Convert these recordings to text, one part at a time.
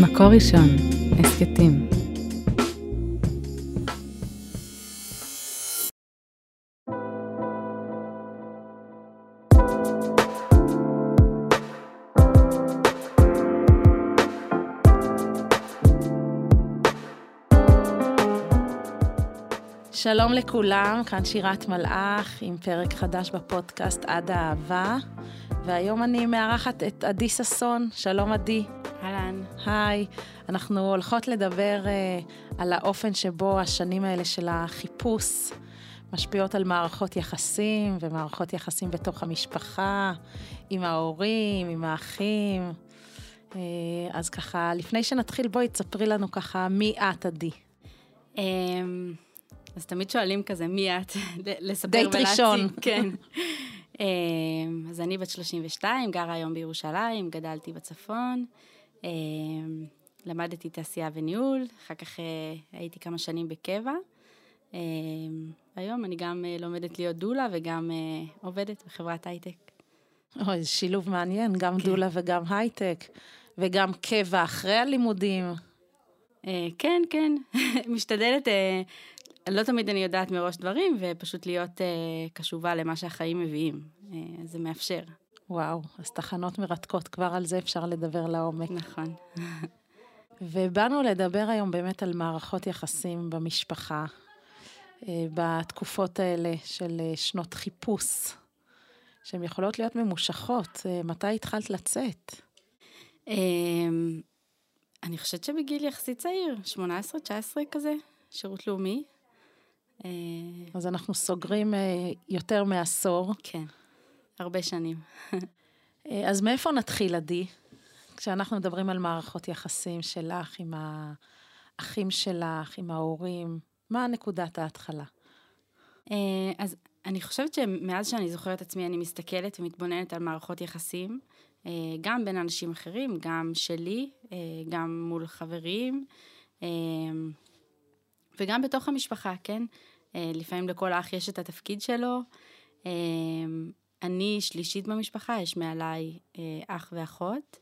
מקור ראשון, הסכתים. שלום לכולם, כאן שירת מלאך עם פרק חדש בפודקאסט עד האהבה, והיום אני מארחת את עדי ששון. שלום עדי. אהלן. היי. אנחנו הולכות לדבר uh, על האופן שבו השנים האלה של החיפוש משפיעות על מערכות יחסים ומערכות יחסים בתוך המשפחה, עם ההורים, עם האחים. Uh, אז ככה, לפני שנתחיל, בואי תספרי לנו ככה מי את, עדי. Um... אז תמיד שואלים כזה, מי את? לספר ולהציג. דייט ראשון. כן. אמ, אז אני בת 32, גרה היום בירושלים, גדלתי בצפון, למדתי תעשייה וניהול, אחר כך אה, הייתי כמה שנים בקבע. אמ, היום אני גם אה, לומדת להיות דולה וגם אה, עובדת בחברת הייטק. אוי, זה שילוב מעניין, גם כן. דולה וגם הייטק, וגם קבע אחרי הלימודים. כן, כן, משתדלת לא תמיד אני יודעת מראש דברים, ופשוט להיות קשובה למה שהחיים מביאים. זה מאפשר. וואו, אז תחנות מרתקות, כבר על זה אפשר לדבר לעומק. נכון. ובאנו לדבר היום באמת על מערכות יחסים במשפחה, אה, בתקופות האלה של אה, שנות חיפוש, שהן יכולות להיות ממושכות. אה, מתי התחלת לצאת? אמ, אני חושבת שבגיל יחסית צעיר, 18-19 כזה, שירות לאומי. אז אנחנו סוגרים יותר מעשור. כן, הרבה שנים. אה, אז מאיפה נתחיל, עדי? כשאנחנו מדברים על מערכות יחסים שלך עם האחים שלך, עם ההורים, מה נקודת ההתחלה? אז אני חושבת שמאז שאני זוכרת עצמי, אני מסתכלת ומתבוננת על מערכות יחסים, גם בין אנשים אחרים, גם שלי, גם מול חברים. וגם בתוך המשפחה, כן? אה, לפעמים לכל אח יש את התפקיד שלו. אה, אני שלישית במשפחה, יש מעליי אה, אח ואחות.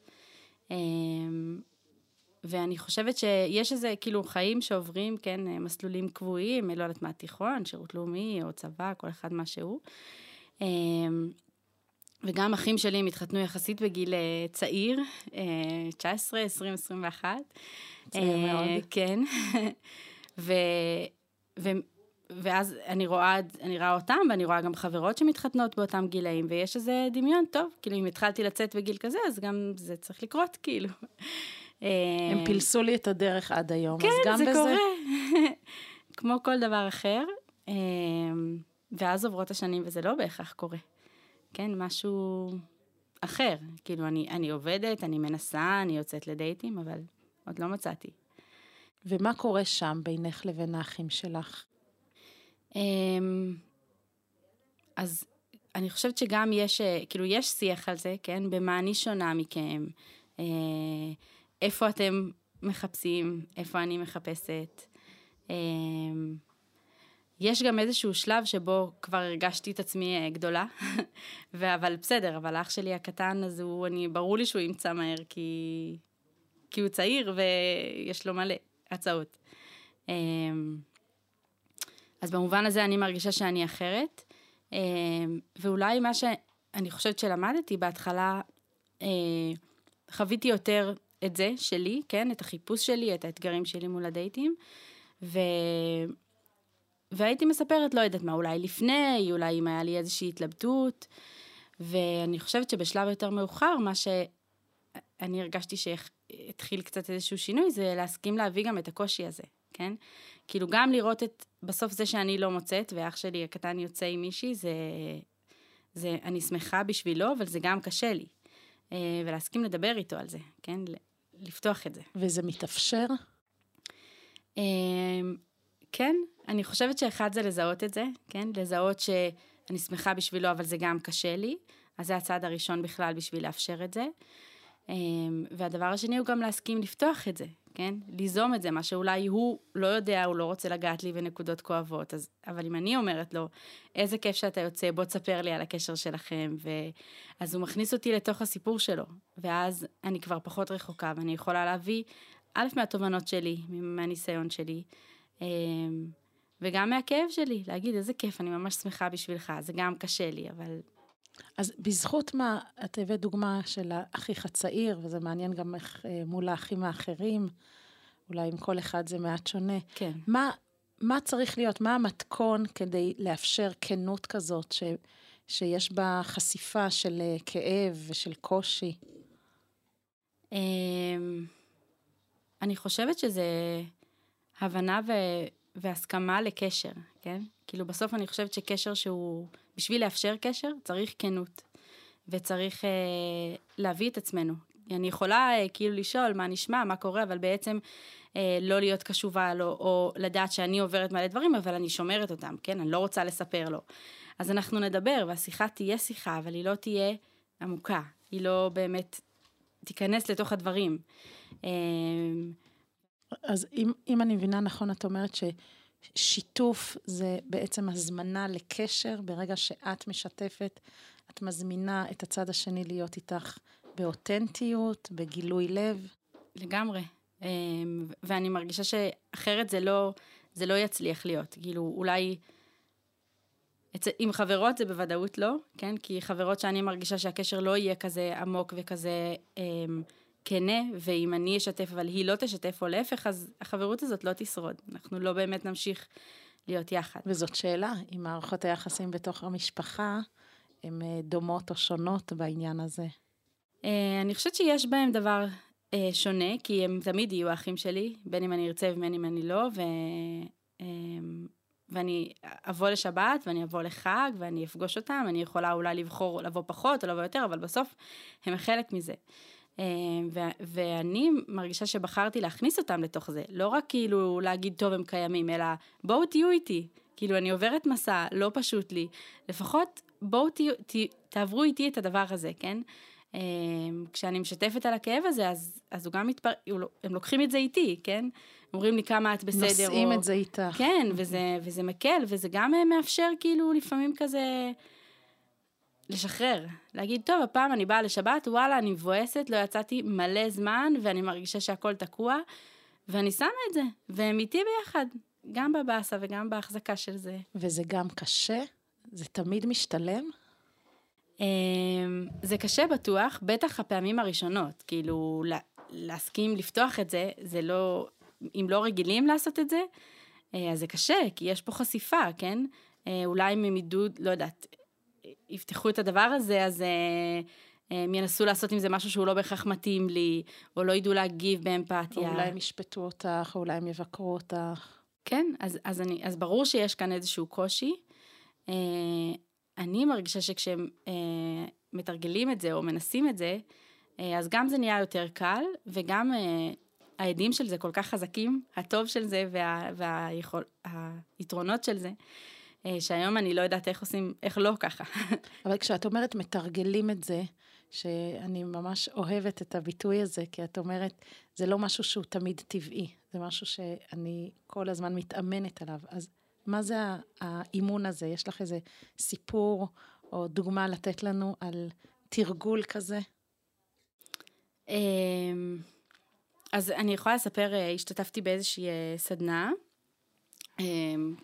ואני חושבת שיש איזה, כאילו, חיים שעוברים, כן, מסלולים קבועים, לא יודעת מה, תיכון, שירות לאומי או צבא, כל אחד מה שהוא. וגם אחים שלי הם התחתנו יחסית בגיל צעיר, 19, 20, 21. צעיר מאוד. כן. ו, ואז אני רואה, אני רואה אותם, ואני רואה גם חברות שמתחתנות באותם גילאים, ויש איזה דמיון טוב, כאילו אם התחלתי לצאת בגיל כזה, אז גם זה צריך לקרות, כאילו. הם אה, פילסו לי את הדרך עד היום, כן, אז גם בזה... כן, זה קורה. כמו כל דבר אחר, אה, ואז עוברות השנים וזה לא בהכרח קורה. כן, משהו אחר. כאילו, אני, אני עובדת, אני מנסה, אני יוצאת לדייטים, אבל עוד לא מצאתי. ומה קורה שם בינך לבין האחים שלך? אמ, אז אני חושבת שגם יש, אה, כאילו, יש שיח על זה, כן? במה אני שונה מכם, אה, איפה אתם מחפשים, איפה אני מחפשת. אמ, יש גם איזשהו שלב שבו כבר הרגשתי את עצמי אה, גדולה, אבל בסדר, אבל אח שלי הקטן, אז הוא, אני, ברור לי שהוא ימצא מהר, כי, כי הוא צעיר ויש לו מלא. הצעות. אז במובן הזה אני מרגישה שאני אחרת, אמ, ואולי מה שאני חושבת שלמדתי בהתחלה, אה, חוויתי יותר את זה שלי, כן? את החיפוש שלי, את האתגרים שלי מול הדייטים, ו... והייתי מספרת, לא יודעת מה, אולי לפני, אולי אם היה לי איזושהי התלבטות, ואני חושבת שבשלב יותר מאוחר, מה שאני הרגשתי התחיל קצת איזשהו שינוי, זה להסכים להביא גם את הקושי הזה, כן? כאילו גם לראות את, בסוף זה שאני לא מוצאת, ואח שלי הקטן יוצא עם מישהי, זה, זה, אני שמחה בשבילו, אבל זה גם קשה לי. אה, ולהסכים לדבר איתו על זה, כן? לפתוח את זה. וזה מתאפשר? אה, כן, אני חושבת שאחד זה לזהות את זה, כן? לזהות שאני שמחה בשבילו, אבל זה גם קשה לי. אז זה הצעד הראשון בכלל בשביל לאפשר את זה. אמ, והדבר השני הוא גם להסכים לפתוח את זה, כן? ליזום את זה, מה שאולי הוא לא יודע, הוא לא רוצה לגעת לי בנקודות כואבות. אז, אבל אם אני אומרת לו, איזה כיף שאתה יוצא, בוא תספר לי על הקשר שלכם, ו... אז הוא מכניס אותי לתוך הסיפור שלו, ואז אני כבר פחות רחוקה, ואני יכולה להביא, א', מהתובנות שלי, מהניסיון שלי, אמ, וגם מהכאב שלי, להגיד, איזה כיף, אני ממש שמחה בשבילך, זה גם קשה לי, אבל אז בזכות מה, את הבאת דוגמה של האחיך הצעיר, וזה מעניין גם איך אה, מול האחים האחרים, אולי עם כל אחד זה מעט שונה. כן. מה, מה צריך להיות, מה המתכון כדי לאפשר כנות כזאת, ש, שיש בה חשיפה של אה, כאב ושל קושי? אמ, אני חושבת שזה הבנה ו... והסכמה לקשר, כן? כאילו בסוף אני חושבת שקשר שהוא, בשביל לאפשר קשר צריך כנות, וצריך אה, להביא את עצמנו. אני יכולה אה, כאילו לשאול מה נשמע, מה קורה, אבל בעצם אה, לא להיות קשובה לו, או לדעת שאני עוברת מלא דברים, אבל אני שומרת אותם, כן? אני לא רוצה לספר לו. אז אנחנו נדבר, והשיחה תהיה שיחה, אבל היא לא תהיה עמוקה, היא לא באמת תיכנס לתוך הדברים. אה, אז אם, אם אני מבינה נכון, את אומרת ששיתוף זה בעצם הזמנה לקשר, ברגע שאת משתפת, את מזמינה את הצד השני להיות איתך באותנטיות, בגילוי לב. לגמרי. אמ, ואני מרגישה שאחרת זה לא, זה לא יצליח להיות. כאילו, אולי... עם חברות זה בוודאות לא, כן? כי חברות שאני מרגישה שהקשר לא יהיה כזה עמוק וכזה... אמ, כנה, ואם אני אשתף אבל היא לא תשתף או להפך, אז החברות הזאת לא תשרוד. אנחנו לא באמת נמשיך להיות יחד. וזאת שאלה, אם מערכות היחסים בתוך המשפחה הן אה, דומות או שונות בעניין הזה. אה, אני חושבת שיש בהם דבר אה, שונה, כי הם תמיד יהיו האחים שלי, בין אם אני ארצה ובין אם אני לא, ו... ואני אבוא לשבת ואני אבוא לחג ואני אפגוש אותם, אני יכולה אולי לבחור לבוא פחות או לבוא יותר, אבל בסוף הם חלק מזה. אה, ואני מרגישה שבחרתי להכניס אותם לתוך זה, לא רק כאילו להגיד טוב הם קיימים, אלא בואו תהיו איתי, כאילו אני עוברת מסע, לא פשוט לי, לפחות בואו תהיו, ת, תעברו איתי את הדבר הזה, כן? אה, כשאני משתפת על הכאב הזה, אז, אז הוא גם מתפר... לא, הם לוקחים את זה איתי, כן? אומרים לי כמה את בסדר. נושאים או... את זה איתך. כן, וזה, וזה מקל, וזה גם אה, מאפשר כאילו לפעמים כזה... לשחרר, להגיד, טוב, הפעם אני באה לשבת, וואלה, אני מבואסת, לא יצאתי מלא זמן, ואני מרגישה שהכל תקוע, ואני שמה את זה, והם איתי ביחד, גם בבאסה וגם בהחזקה של זה. וזה גם קשה? זה תמיד משתלם? אמ, זה קשה בטוח, בטח הפעמים הראשונות, כאילו, להסכים לפתוח את זה, זה לא, אם לא רגילים לעשות את זה, אה, אז זה קשה, כי יש פה חשיפה, כן? אה, אולי הם עידוד, לא יודעת, יפתחו את הדבר הזה, אז אה, הם ינסו לעשות עם זה משהו שהוא לא בהכרח מתאים לי, או לא ידעו להגיב באמפתיה. או אולי הם ישפטו אותך, או אולי הם יבקרו אותך. כן, אז, אז, אני, אז ברור שיש כאן איזשהו קושי. אה, אני מרגישה שכשהם אה, מתרגלים את זה או מנסים את זה, אז גם זה נהיה יותר קל, וגם העדים של זה כל כך חזקים, הטוב של זה והיתרונות של זה, אה, שהיום אני לא יודעת איך עושים, איך לא ככה. אבל כשאת אומרת מתרגלים את זה, שאני ממש אוהבת את הביטוי הזה, כי את אומרת, זה לא משהו שהוא תמיד טבעי, זה משהו שאני כל הזמן מתאמנת עליו. אז מה זה האימון הזה? יש לך איזה סיפור או דוגמה לתת לנו על תרגול כזה? אמ, אז אני יכולה לספר, אה, השתתפתי באיזושהי אה, סדנה, אמ,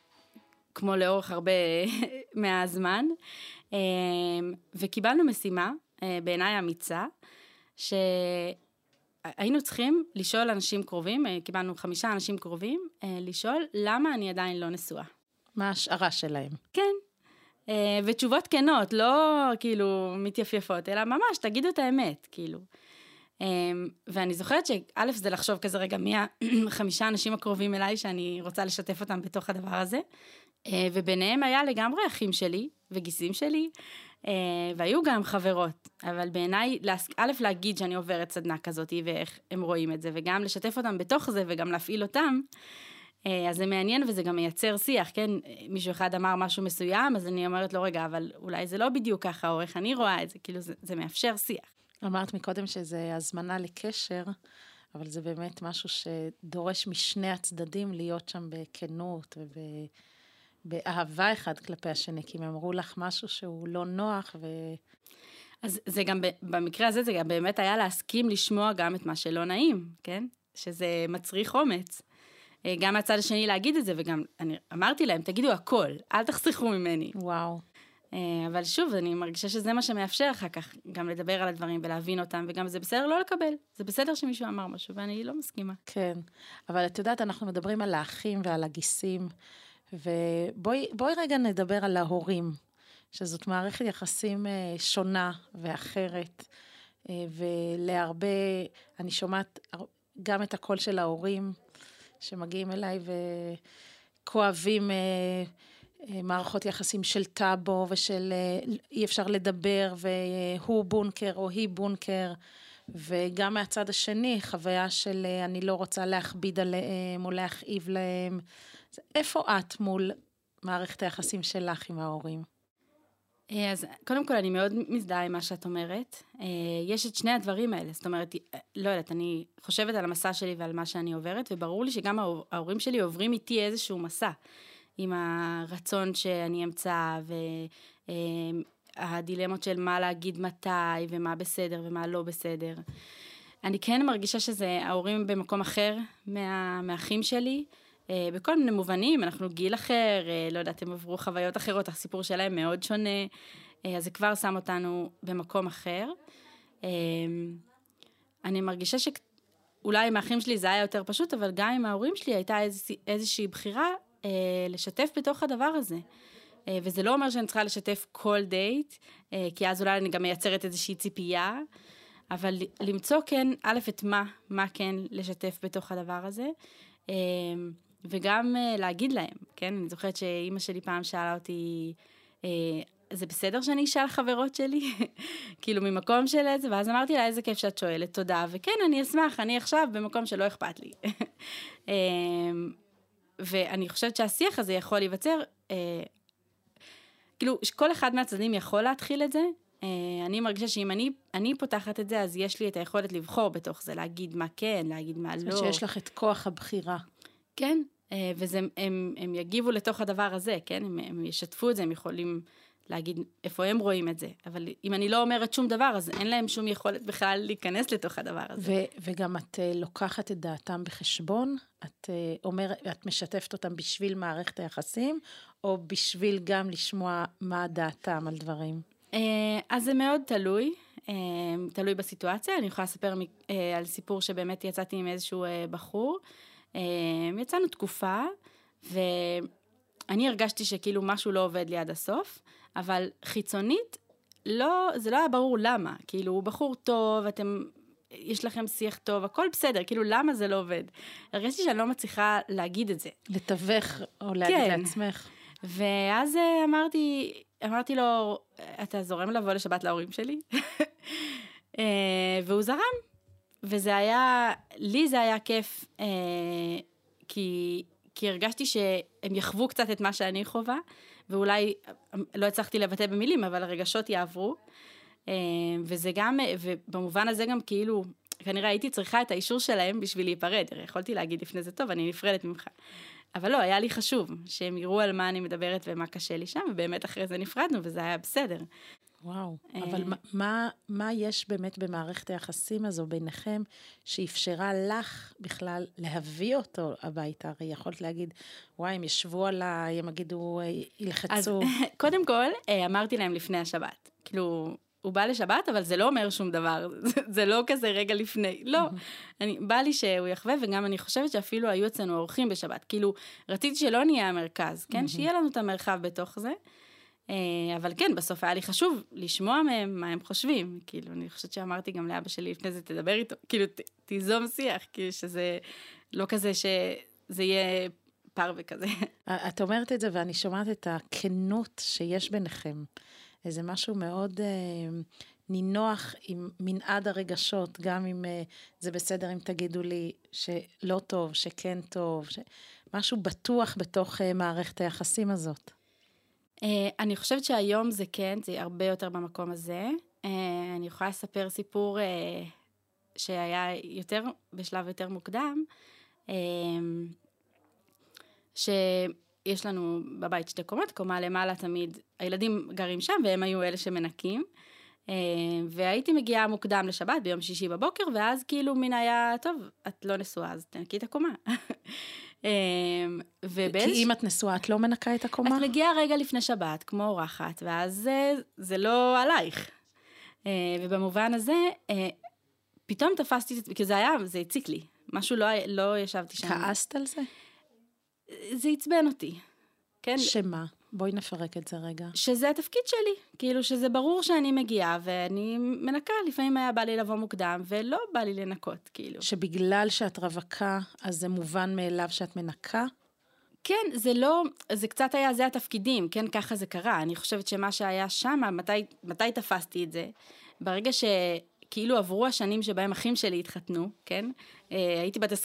כמו לאורך הרבה מהזמן, אמ, וקיבלנו משימה, אה, בעיניי אמיצה, שהיינו צריכים לשאול אנשים קרובים, אה, קיבלנו חמישה אנשים קרובים, אה, לשאול למה אני עדיין לא נשואה. מה ההשערה שלהם? כן. ותשובות כנות, לא כאילו מתייפייפות, אלא ממש, תגידו את האמת, כאילו. ואני זוכרת שא' זה לחשוב כזה רגע מי החמישה אנשים הקרובים אליי שאני רוצה לשתף אותם בתוך הדבר הזה, וביניהם היה לגמרי אחים שלי וגיסים שלי, אה, והיו גם חברות, אבל בעיניי, א', להגיד שאני עוברת סדנה כזאת ואיך הם רואים את זה, וגם לשתף אותם בתוך זה וגם להפעיל אותם, אה, אז זה מעניין וזה גם מייצר שיח, כן? מישהו אחד אמר משהו מסוים, אז אני אומרת לו, רגע, אבל אולי זה לא בדיוק ככה, או איך אני רואה את זה, כאילו זה, זה מאפשר שיח. אמרת מקודם שזה הזמנה לקשר, אבל זה באמת משהו שדורש משני הצדדים להיות שם בכנות ובאהבה אחד כלפי השני, כי הם אמרו לך משהו שהוא לא נוח ו... אז זה גם, במקרה הזה זה גם באמת היה להסכים לשמוע גם את מה שלא נעים, כן? שזה מצריך אומץ. אה, גם מהצד השני להגיד את זה, וגם אני אמרתי להם, תגידו הכל, אל תחסכו ממני. וואו. אה, אבל שוב, אני מרגישה שזה מה שמאפשר אחר כך גם לדבר על הדברים ולהבין אותם, וגם זה בסדר לא לקבל. זה בסדר שמישהו אמר משהו, ואני לא מסכימה. כן, אבל את יודעת, אנחנו מדברים על האחים ועל הגיסים, ובואי רגע נדבר על ההורים, שזאת מערכת יחסים אה, שונה ואחרת, ולהרבה, אני שומעת גם את הקול של ההורים שמגיעים אליי וכואבים אה, אה, מערכות יחסים של טאבו ושל אה, אי אפשר לדבר והוא בונקר או היא בונקר וגם מהצד השני חוויה של אני לא רוצה להכביד עליהם או להכאיב להם. איפה את מול מערכת היחסים שלך עם ההורים? אה, אז קודם כל אני מאוד מזדהה עם מה שאת אומרת. אה, יש את שני הדברים האלה, זאת אומרת, אה, לא יודעת, אני חושבת על המסע שלי ועל מה שאני עוברת, וברור לי שגם ההורים שלי עוברים איתי איזשהו מסע, עם הרצון שאני אמצא, והדילמות של מה להגיד מתי, ומה בסדר ומה לא בסדר. אני כן מרגישה שזה, ההורים במקום אחר מה, מהאחים שלי. אה, בכל מיני מובנים, אנחנו גיל אחר, אה, לא יודעת, הם עברו חוויות אחרות, הסיפור שלהם מאוד שונה, אה, אז זה כבר שם אותנו במקום אחר. אני מרגישה שאולי עם האחים שלי זה היה יותר פשוט, אבל גם עם ההורים שלי הייתה איזושה, איזושהי בחירה לשתף בתוך הדבר הזה. וזה לא אומר שאני צריכה לשתף כל דייט, כי אז אולי אני גם מייצרת איזושהי ציפייה, אבל למצוא כן, א', את מה, מה כן לשתף בתוך הדבר הזה. וגם uh, להגיד להם, כן? אני זוכרת שאימא שלי פעם שאלה אותי, uh, זה בסדר שאני אשאל חברות שלי? כאילו ממקום של איזה, ואז אמרתי לה, איזה כיף שאת שואלת, תודה, וכן, אני אשמח, אני עכשיו במקום שלא אכפת לי. uh, ואני חושבת שהשיח הזה יכול להיווצר, uh, כאילו, כל אחד מהצדדים יכול להתחיל את זה. Uh, אני מרגישה שאם אני, אני פותחת את זה, אז יש לי את היכולת לבחור בתוך זה, להגיד מה כן, להגיד מה לא. שיש לך את כוח הבחירה. כן, אה, וזה, הם, הם יגיבו לתוך הדבר הזה, כן? הם, הם ישתפו את זה, הם יכולים להגיד איפה הם רואים את זה. אבל אם אני לא אומרת שום דבר, אז אין להם שום יכולת בכלל להיכנס לתוך הדבר הזה. ו- וגם את uh, לוקחת את דעתם בחשבון? את uh, אומרת, את משתפת אותם בשביל מערכת היחסים, או בשביל גם לשמוע מה דעתם על דברים? Uh, אז זה מאוד תלוי. uh, תלוי בסיטואציה, אני יכולה לספר uh, על סיפור שבאמת יצאתי עם איזשהו בחור, יצאנו תקופה, ואני הרגשתי שכאילו משהו לא עובד לי עד הסוף, אבל חיצונית, לא, זה לא היה ברור למה. כאילו, הוא בחור טוב, אתם, יש לכם שיח טוב, הכל בסדר, כאילו, למה זה לא עובד? הרגשתי שאני לא מצליחה להגיד את זה. לתווך או להגיד כן. לעצמך. ואז אה, אמרתי, אמרתי לו, אתה זורם לבוא לשבת להורים שלי? אה, והוא זרם, וזה היה, לי זה היה כיף, אה, כי, כי הרגשתי שהם יחוו קצת את מה שאני חווה, ואולי לא הצלחתי לבטא במילים, אבל הרגשות יעברו. אה, וזה גם, ובמובן הזה גם כאילו, כנראה הייתי צריכה את האישור שלהם בשביל להיפרד, הרי יכולתי להגיד לפני זה, טוב, אני נפרדת ממך. אבל לא, היה לי חשוב שהם יראו על מה אני מדברת ומה קשה לי שם, ובאמת אחרי זה נפרדנו, וזה היה בסדר. וואו, אה, אבל מה, מה יש באמת במערכת היחסים הזו ביניכם שאפשרה לך בכלל להביא אותו הביתה? הרי יכולת להגיד, וואי, הם ישבו עליי, הם יגידו, אה, ילחצו. אז קודם כל, אה, אמרתי להם לפני השבת. כאילו, הוא בא לשבת, אבל זה לא אומר שום דבר, זה לא כזה רגע לפני, לא. אני, בא לי שהוא יחווה, וגם אני חושבת שאפילו היו אצלנו אורחים בשבת. כאילו, רציתי שלא נהיה המרכז, כן? שיהיה לנו את המרחב בתוך זה. אה, אבל כן, בסוף היה לי חשוב לשמוע מהם מה הם חושבים. כאילו, אני חושבת שאמרתי גם לאבא שלי לפני זה, תדבר איתו, כאילו, ת, תיזום שיח, כאילו שזה לא כזה שזה יהיה פרווה כזה. את אומרת את זה ואני שומעת את הכנות שיש ביניכם. איזה משהו מאוד אה, נינוח עם מנעד הרגשות, גם אם אה, זה בסדר אם תגידו לי שלא טוב, שכן טוב, ש... משהו בטוח בתוך אה, מערכת היחסים הזאת. Uh, אני חושבת שהיום זה כן, זה הרבה יותר במקום הזה. Uh, אני יכולה לספר סיפור uh, שהיה יותר, בשלב יותר מוקדם, אמ, שיש לנו בבית שתי קומות, קומה למעלה תמיד, הילדים גרים שם והם היו אלה שמנקים. אמ, והייתי מגיעה מוקדם לשבת ביום שישי בבוקר, ואז כאילו מין היה, טוב, את לא נשואה, אז תנקי את הקומה. אמ, ובאיז... כי אם את נשואה, את לא מנקה את הקומה? את מגיעה רגע לפני שבת, כמו אורחת, ואז זה, זה לא עלייך. אה, ובמובן הזה, אה, פתאום תפסתי את זה, כי זה היה, זה הציק לי. משהו לא, לא ישבתי שם. כעסת על זה? זה עצבן אותי. כן? שמה? בואי נפרק את זה רגע. שזה התפקיד שלי, כאילו שזה ברור שאני מגיעה ואני מנקה, לפעמים היה בא לי לבוא מוקדם ולא בא לי לנקות, כאילו. שבגלל שאת רווקה, אז זה מובן מאליו שאת מנקה? כן, זה לא, זה קצת היה, זה התפקידים, כן, ככה זה קרה. אני חושבת שמה שהיה שם, מתי, מתי תפסתי את זה? ברגע שכאילו עברו השנים שבהם אחים שלי התחתנו, כן? אה, הייתי בת 24-25,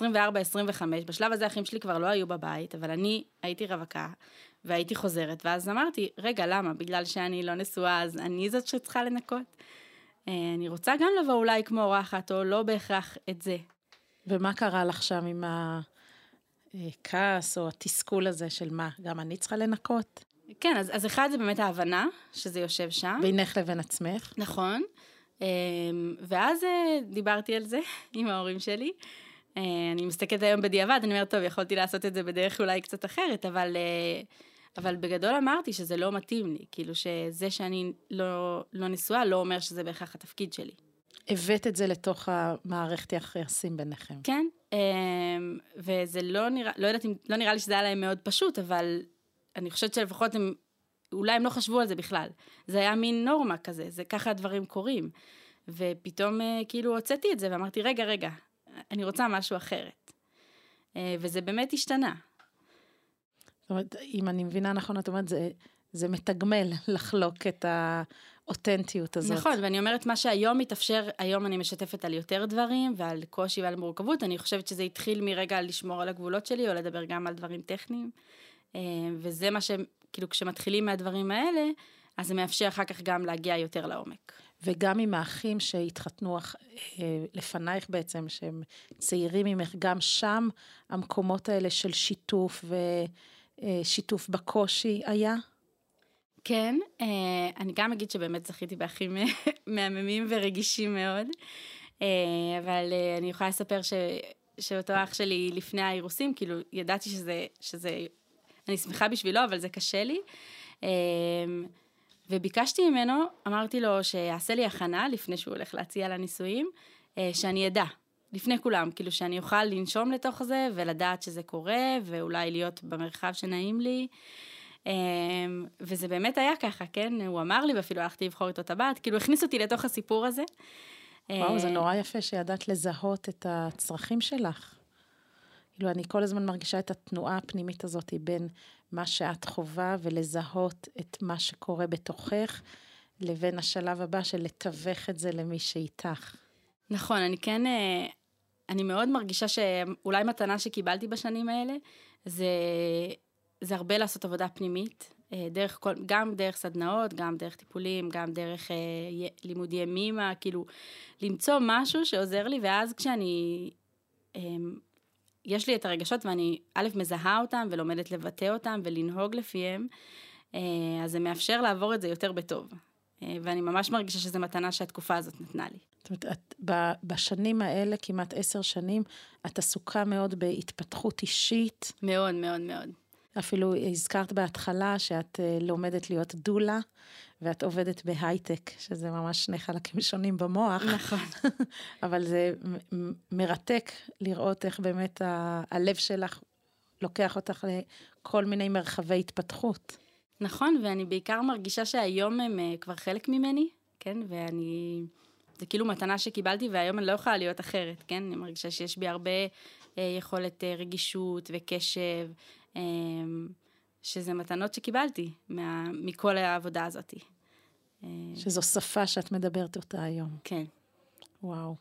בשלב הזה אחים שלי כבר לא היו בבית, אבל אני הייתי רווקה, והייתי חוזרת, ואז אמרתי, רגע, למה? בגלל שאני לא נשואה, אז אני זאת שצריכה לנקות? אה, אני רוצה גם לבוא אולי כמו אורחת, או לא בהכרח את זה. ומה קרה לך שם עם הכעס או התסכול הזה של מה, גם אני צריכה לנקות? כן, אז, אז אחד זה באמת ההבנה שזה יושב שם. בינך לבין עצמך. נכון. אה, ואז אה, דיברתי על זה עם ההורים שלי. אני מסתכלת היום בדיעבד, אני אומרת, טוב, יכולתי לעשות את זה בדרך אולי קצת אחרת, אבל אבל בגדול אמרתי שזה לא מתאים לי, כאילו שזה שאני לא, לא נשואה לא אומר שזה בהכרח התפקיד שלי. הבאת את זה לתוך המערכת היחסים ביניכם. כן, אמ, וזה לא נראה, לא יודעת אם, לא נראה לי שזה היה להם מאוד פשוט, אבל אני חושבת שלפחות הם, אולי הם לא חשבו על זה בכלל. זה היה מין נורמה כזה, זה ככה הדברים קורים. ופתאום אה, כאילו הוצאתי את זה ואמרתי, רגע, רגע, אני רוצה משהו אחרת. אה, וזה באמת השתנה. זאת אומרת, אם אני מבינה נכון, את אומרת, זה, זה מתגמל לחלוק את האותנטיות הזאת. נכון, ואני אומרת, מה שהיום מתאפשר, היום אני משתפת על יותר דברים ועל קושי ועל מורכבות, אני חושבת שזה התחיל מרגע לשמור על הגבולות שלי, או לדבר גם על דברים טכניים. אה, וזה מה ש... כאילו, כשמתחילים מהדברים האלה, אז זה מאפשר אחר כך גם להגיע יותר לעומק. וגם עם האחים שהתחתנו אה, לפנייך בעצם, שהם צעירים ממך, גם שם המקומות האלה של שיתוף ו... אה, שיתוף בקושי היה? כן, אה, אני גם אגיד שבאמת זכיתי באחים מהממים ורגישים מאוד, אה, אבל אני יכולה לספר ש, שאותו אח שלי לפני האירוסים, כאילו ידעתי שזה, שזה, אני שמחה בשבילו, אבל זה קשה לי. וביקשתי ממנו, אמרתי לו שיעשה לי הכנה לפני שהוא הולך להציע לנישואים, שאני אדע, לפני כולם, כאילו שאני אוכל לנשום לתוך זה ולדעת שזה קורה, ואולי להיות במרחב שנעים לי. אמ, וזה באמת היה ככה, כן? הוא אמר לי, ואפילו הלכתי לבחור איתו טבעת, כאילו הכניס אותי לתוך הסיפור הזה. וואו, זה אה, נורא יפה שידעת לזהות את הצרכים שלך. כאילו, אני כל הזמן מרגישה את התנועה הפנימית הזאת בין מה שאת חווה ולזהות את מה שקורה בתוכך, לבין השלב הבא של לתווך את זה למי שאיתך. נכון, אני כן, אה, אני מאוד מרגישה שאולי מתנה שקיבלתי בשנים האלה, זה, זה הרבה לעשות עבודה פנימית, אה, דרך כל, גם דרך סדנאות, גם דרך טיפולים, גם דרך אה, לימוד ימימה, כאילו, למצוא משהו שעוזר לי, ואז כשאני, אה, יש לי את הרגשות ואני א', מזהה אותם ולומדת לבטא אותם ולנהוג לפיהם, אה, אז זה מאפשר לעבור את זה יותר בטוב. אה, ואני ממש מרגישה שזו מתנה שהתקופה הזאת נתנה לי. זאת אומרת, את, בשנים האלה, כמעט עשר שנים, את עסוקה מאוד בהתפתחות אישית. מאוד, מאוד, מאוד. אפילו הזכרת בהתחלה שאת אה, לומדת להיות דולה, ואת עובדת בהייטק, שזה ממש שני חלקים שונים במוח. נכון. אבל זה מרתק לראות איך באמת הלב שלך לוקח אותך לכל מיני מרחבי התפתחות. נכון, ואני בעיקר מרגישה שהיום הם אה, כבר חלק ממני, כן? ואני... זה כאילו מתנה שקיבלתי והיום אני לא יכולה להיות אחרת, כן? אני מרגישה שיש בי הרבה אה, יכולת אה, רגישות וקשב, אה, שזה מתנות שקיבלתי מה, מכל העבודה הזאת. אה, שזו שפה שאת מדברת אותה היום. כן. וואו.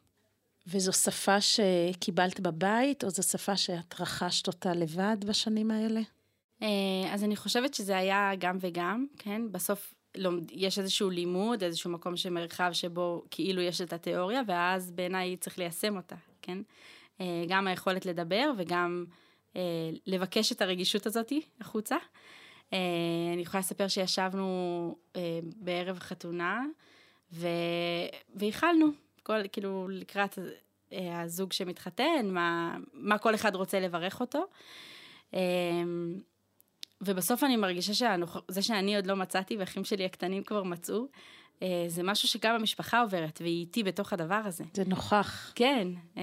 וזו שפה שקיבלת בבית, או זו שפה שאת רכשת אותה לבד בשנים האלה? אה, אז אני חושבת שזה היה גם וגם, כן? בסוף יש איזשהו לימוד, איזשהו מקום שמרחב שבו כאילו יש את התיאוריה, ואז בעיניי צריך ליישם אותה, כן? אה, גם היכולת לדבר וגם אה, לבקש את הרגישות הזאת החוצה. אני יכולה לספר שישבנו בערב חתונה, והכלנו, כל, כאילו, לקראת הזוג שמתחתן, מה, מה כל אחד רוצה לברך אותו. ובסוף אני מרגישה שזה שאני עוד לא מצאתי ואחים שלי הקטנים כבר מצאו, אה, זה משהו שגם המשפחה עוברת, והיא איתי בתוך הדבר הזה. זה נוכח. כן, אה,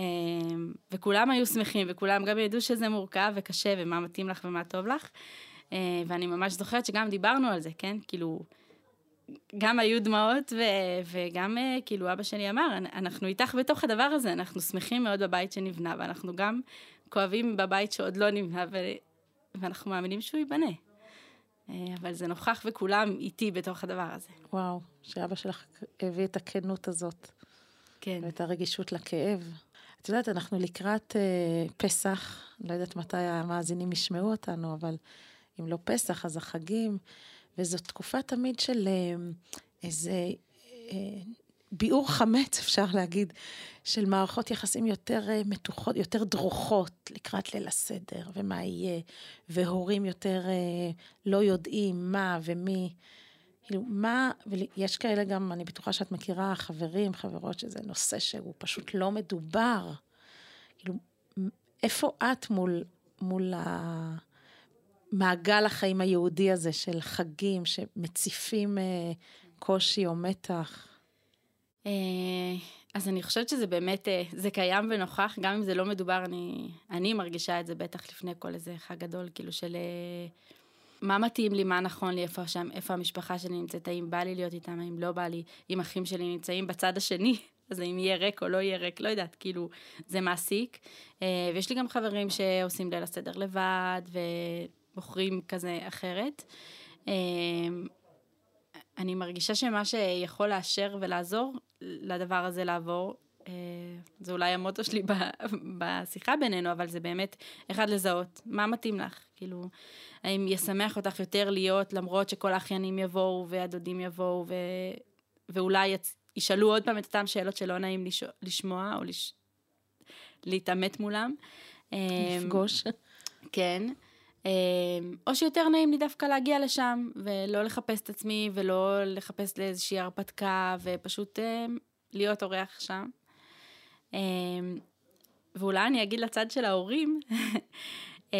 וכולם היו שמחים, וכולם גם ידעו שזה מורכב וקשה, ומה מתאים לך ומה טוב לך. אה, ואני ממש זוכרת שגם דיברנו על זה, כן? כאילו, גם היו דמעות, ו- וגם כאילו אבא שלי אמר, אנחנו איתך בתוך הדבר הזה, אנחנו שמחים מאוד בבית שנבנה, ואנחנו גם כואבים בבית שעוד לא נבנה, ואנחנו מאמינים שהוא ייבנה. אה, אבל זה נוכח וכולם איתי בתוך הדבר הזה. וואו, שאבא שלך הביא את הכנות הזאת. כן. ואת הרגישות לכאב. את יודעת, אנחנו לקראת אה, פסח, לא יודעת מתי המאזינים ישמעו אותנו, אבל אם לא פסח, אז החגים, וזו תקופה תמיד של אה, איזה אה, ביעור חמץ, אפשר להגיד, של מערכות יחסים יותר אה, מתוחות, יותר דרוכות לקראת ליל הסדר, ומה יהיה, והורים יותר אה, לא יודעים מה ומי. כאילו, מה, ויש כאלה גם, אני בטוחה שאת מכירה חברים, חברות, שזה נושא שהוא פשוט לא מדובר. כאילו, איפה את מול, מול המעגל החיים היהודי הזה של חגים שמציפים אה, קושי או מתח? אה, אז אני חושבת שזה באמת, אה, זה קיים ונוכח, גם אם זה לא מדובר, אני, אני מרגישה את זה בטח לפני כל איזה חג גדול, כאילו של אה, מה מתאים לי, מה נכון לי, איפה שם, איפה המשפחה שלי נמצאת, האם בא לי להיות איתם, האם לא בא לי, אם אחים שלי נמצאים בצד השני, אז האם יהיה ריק או לא יהיה ריק, לא יודעת, כאילו, זה מעסיק. ויש לי גם חברים שעושים ליל הסדר לבד, ובוחרים כזה אחרת. אני מרגישה שמה שיכול לאשר ולעזור לדבר הזה לעבור, אה, זה אולי המוטו שלי בשיחה בינינו, אבל זה באמת, אחד, לזהות, מה מתאים לך? כאילו, האם ישמח אותך יותר להיות, למרות שכל האחיינים יבואו והדודים יבואו, ו... ואולי יצ... ישאלו עוד פעם את אותן שאלות שלא נעים לש... לשמוע, או לש... להתעמת מולם. לפגוש. כן. אמ, או שיותר נעים לי דווקא להגיע לשם, ולא לחפש את עצמי, ולא לחפש לאיזושהי הרפתקה, ופשוט אמ, להיות אורח שם. אמ, ואולי אני אגיד לצד של ההורים,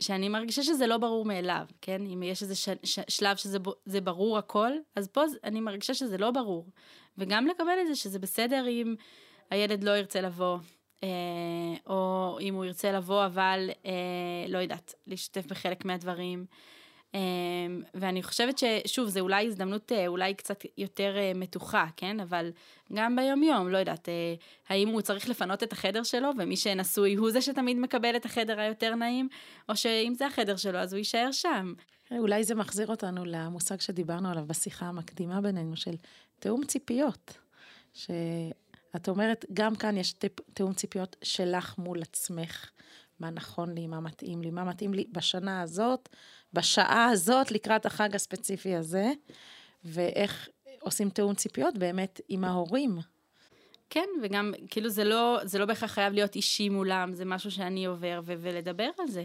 שאני מרגישה שזה לא ברור מאליו, כן? אם יש איזה ש- ש- שלב שזה ברור הכל, אז פה אני מרגישה שזה לא ברור. וגם לקבל את זה שזה בסדר אם הילד לא ירצה לבוא, או אם הוא ירצה לבוא, אבל אה, לא יודעת, להשתתף בחלק מהדברים. אה, ואני חושבת ששוב, זו אולי הזדמנות אולי קצת יותר מתוחה, כן? אבל גם ביום-יום, לא יודעת, האם הוא צריך לפנות את החדר שלו, ומי שנשוי הוא זה שתמיד מקבל את החדר היותר נעים, או שאם זה החדר שלו, אז הוא יישאר שם. אולי זה מחזיר אותנו למושג שדיברנו עליו בשיחה המקדימה בינינו, של תיאום ציפיות. ש... את אומרת, גם כאן יש תיאום ציפיות שלך מול עצמך. מה נכון לי, מה מתאים לי, מה מתאים לי בשנה הזאת, בשעה הזאת, לקראת החג הספציפי הזה, ואיך עושים תיאום ציפיות באמת עם ההורים. כן, וגם, כאילו, זה לא, זה לא בהכרח חייב להיות אישי מולם, זה משהו שאני עובר, ו- ולדבר על זה.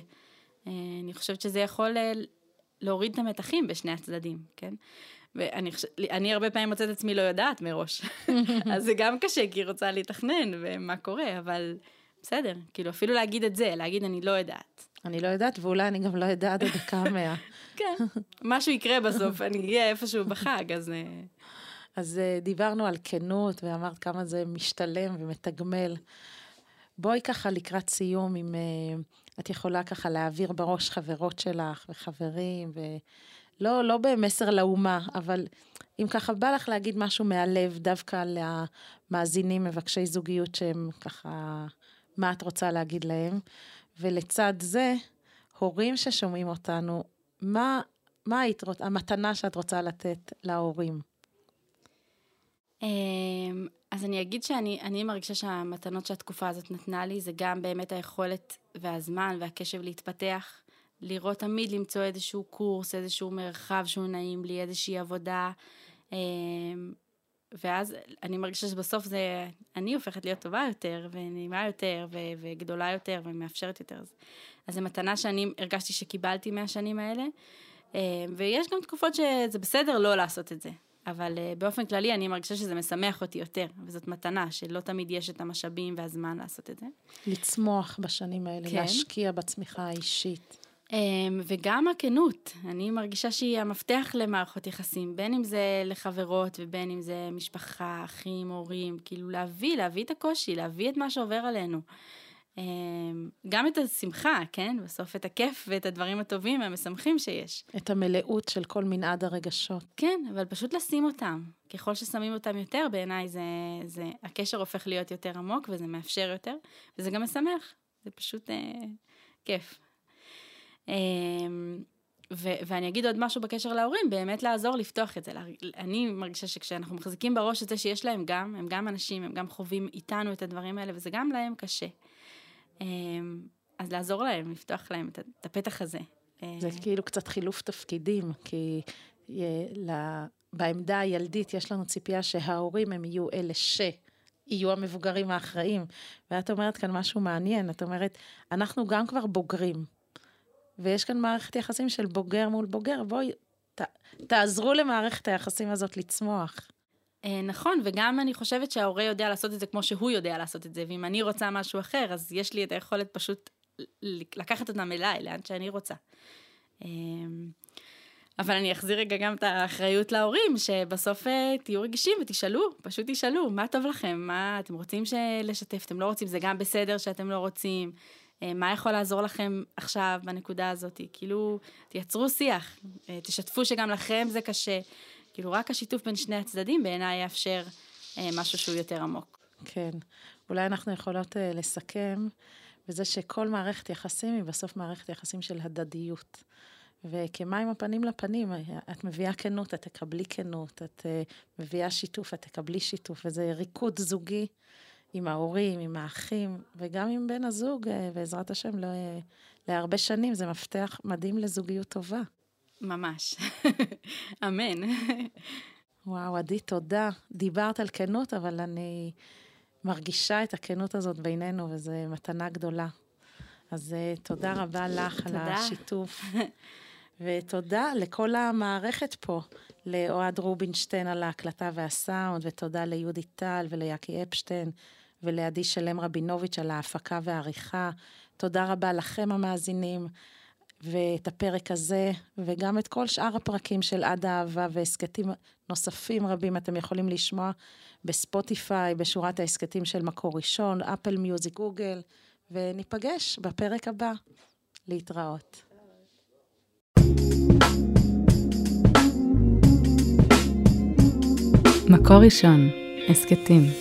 אה, אני חושבת שזה יכול אה, להוריד את המתחים בשני הצדדים, כן? ואני הרבה פעמים מוצאת עצמי לא יודעת מראש. אז זה גם קשה, כי היא רוצה להתכנן, ומה קורה, אבל בסדר, כאילו אפילו להגיד את זה, להגיד אני לא יודעת. אני לא יודעת, ואולי אני גם לא יודעת עד דקה מאה. כן, משהו יקרה בסוף, אני אהיה איפשהו בחג, אז... אה, אז אה, דיברנו על כנות, ואמרת כמה זה משתלם ומתגמל. בואי ככה לקראת סיום, אם uh, את יכולה ככה להעביר בראש חברות שלך וחברים, ו... לא, לא במסר לאומה, אבל אם ככה בא לך להגיד משהו מהלב, דווקא למאזינים, מבקשי זוגיות שהם ככה, מה את רוצה להגיד להם? ולצד זה, הורים ששומעים אותנו, מה, מה היית המתנה שאת רוצה לתת להורים? אמ, אז אני אגיד שאני מרגישה שהמתנות שהתקופה הזאת נתנה לי, זה גם באמת היכולת והזמן והקשב להתפתח לראות תמיד למצוא איזשהו קורס, איזשהו מרחב שהוא נעים לי, איזושהי עבודה. אה, ואז אני מרגישה שבסוף זה, אני הופכת להיות טובה יותר, ונעימה יותר, ו- וגדולה יותר, ומאפשרת יותר. אז, אז זו מתנה שאני הרגשתי שקיבלתי מהשנים האלה. ויש גם תקופות שזה בסדר לא לעשות את זה. אבל uh, באופן כללי אני מרגישה שזה משמח אותי יותר, וזאת מתנה, שלא תמיד יש את המשאבים והזמן לעשות את זה. לצמוח בשנים האלה, כן. להשקיע בצמיחה האישית. Um, וגם הכנות, אני מרגישה שהיא המפתח למערכות יחסים, בין אם זה לחברות ובין אם זה משפחה, אחים, הורים, כאילו להביא, להביא את הקושי, להביא את מה שעובר עלינו. אמ, גם את השמחה, כן? בסוף את הכיף ואת הדברים הטובים והמשמחים שיש. את המלאות של כל מנעד הרגשות. כן, אבל פשוט לשים אותם. ככל ששמים אותם יותר, בעיניי זה, זה, הקשר הופך להיות יותר עמוק וזה מאפשר יותר, וזה גם משמח. זה פשוט אה, כיף. אה, ו- ואני אגיד עוד משהו בקשר להורים, באמת לעזור לפתוח את זה. אני מרגישה שכשאנחנו מחזיקים בראש את זה שיש להם גם, הם גם אנשים, הם גם חווים איתנו את הדברים האלה, וזה גם להם קשה. אמ, אז לעזור להם, לפתוח להם את הפתח הזה. זה אה, כאילו קצת חילוף תפקידים, כי אה, בעמדה הילדית יש לנו ציפייה שההורים הם יהיו אלה ש... יהיו המבוגרים האחראים. ואת אומרת כאן משהו מעניין, את אומרת, אנחנו גם כבר בוגרים, ויש כאן מערכת יחסים של בוגר מול בוגר, בואי, ת, תעזרו למערכת היחסים הזאת לצמוח. אה, נכון, וגם אני חושבת שההורה יודע לעשות את זה כמו שהוא יודע לעשות את זה, ואם אני רוצה משהו אחר, אז יש לי את היכולת פשוט לקחת אותם אליי, לאן שאני רוצה. אמ, אבל אני אחזיר רגע גם את האחריות להורים, שבסוף אה, תהיו רגישים ותשאלו, פשוט תשאלו, מה טוב לכם, מה אתם רוצים לשתף, אתם לא רוצים, זה גם בסדר שאתם לא רוצים, אה, מה יכול לעזור לכם עכשיו בנקודה הזאת, כאילו, תייצרו שיח, תשתפו שגם לכם זה קשה. כאילו רק השיתוף בין שני הצדדים בעיניי יאפשר אה, משהו שהוא יותר עמוק. כן. אולי אנחנו יכולות אה, לסכם בזה שכל מערכת יחסים היא בסוף מערכת יחסים של הדדיות. וכמים הפנים לפנים, את מביאה כנות, את תקבלי כנות, את מביאה שיתוף, את תקבלי שיתוף, וזה ריקוד זוגי עם ההורים, עם האחים, וגם עם בן הזוג, uh, בעזרת השם, לא, להרבה שנים, זה מפתח מדהים לזוגיות טובה. ממש. אמן. וואו, עדי, תודה. דיברת על כנות, אבל אני מרגישה את הכנות הזאת בינינו, וזו מתנה גדולה. אז uh, תודה רבה לך. על השיתוף. ותודה לכל המערכת פה, לאוהד רובינשטיין על ההקלטה והסאונד, ותודה ליהודית טל וליאקי אפשטיין ולעדי שלם רבינוביץ' על ההפקה והעריכה. תודה רבה לכם המאזינים. ואת הפרק הזה, וגם את כל שאר הפרקים של עד האהבה והסכתים נוספים רבים אתם יכולים לשמוע בספוטיפיי, בשורת ההסכתים של מקור ראשון, אפל מיוזיק, גוגל, וניפגש בפרק הבא. להתראות. מקור ראשון, הסכתים.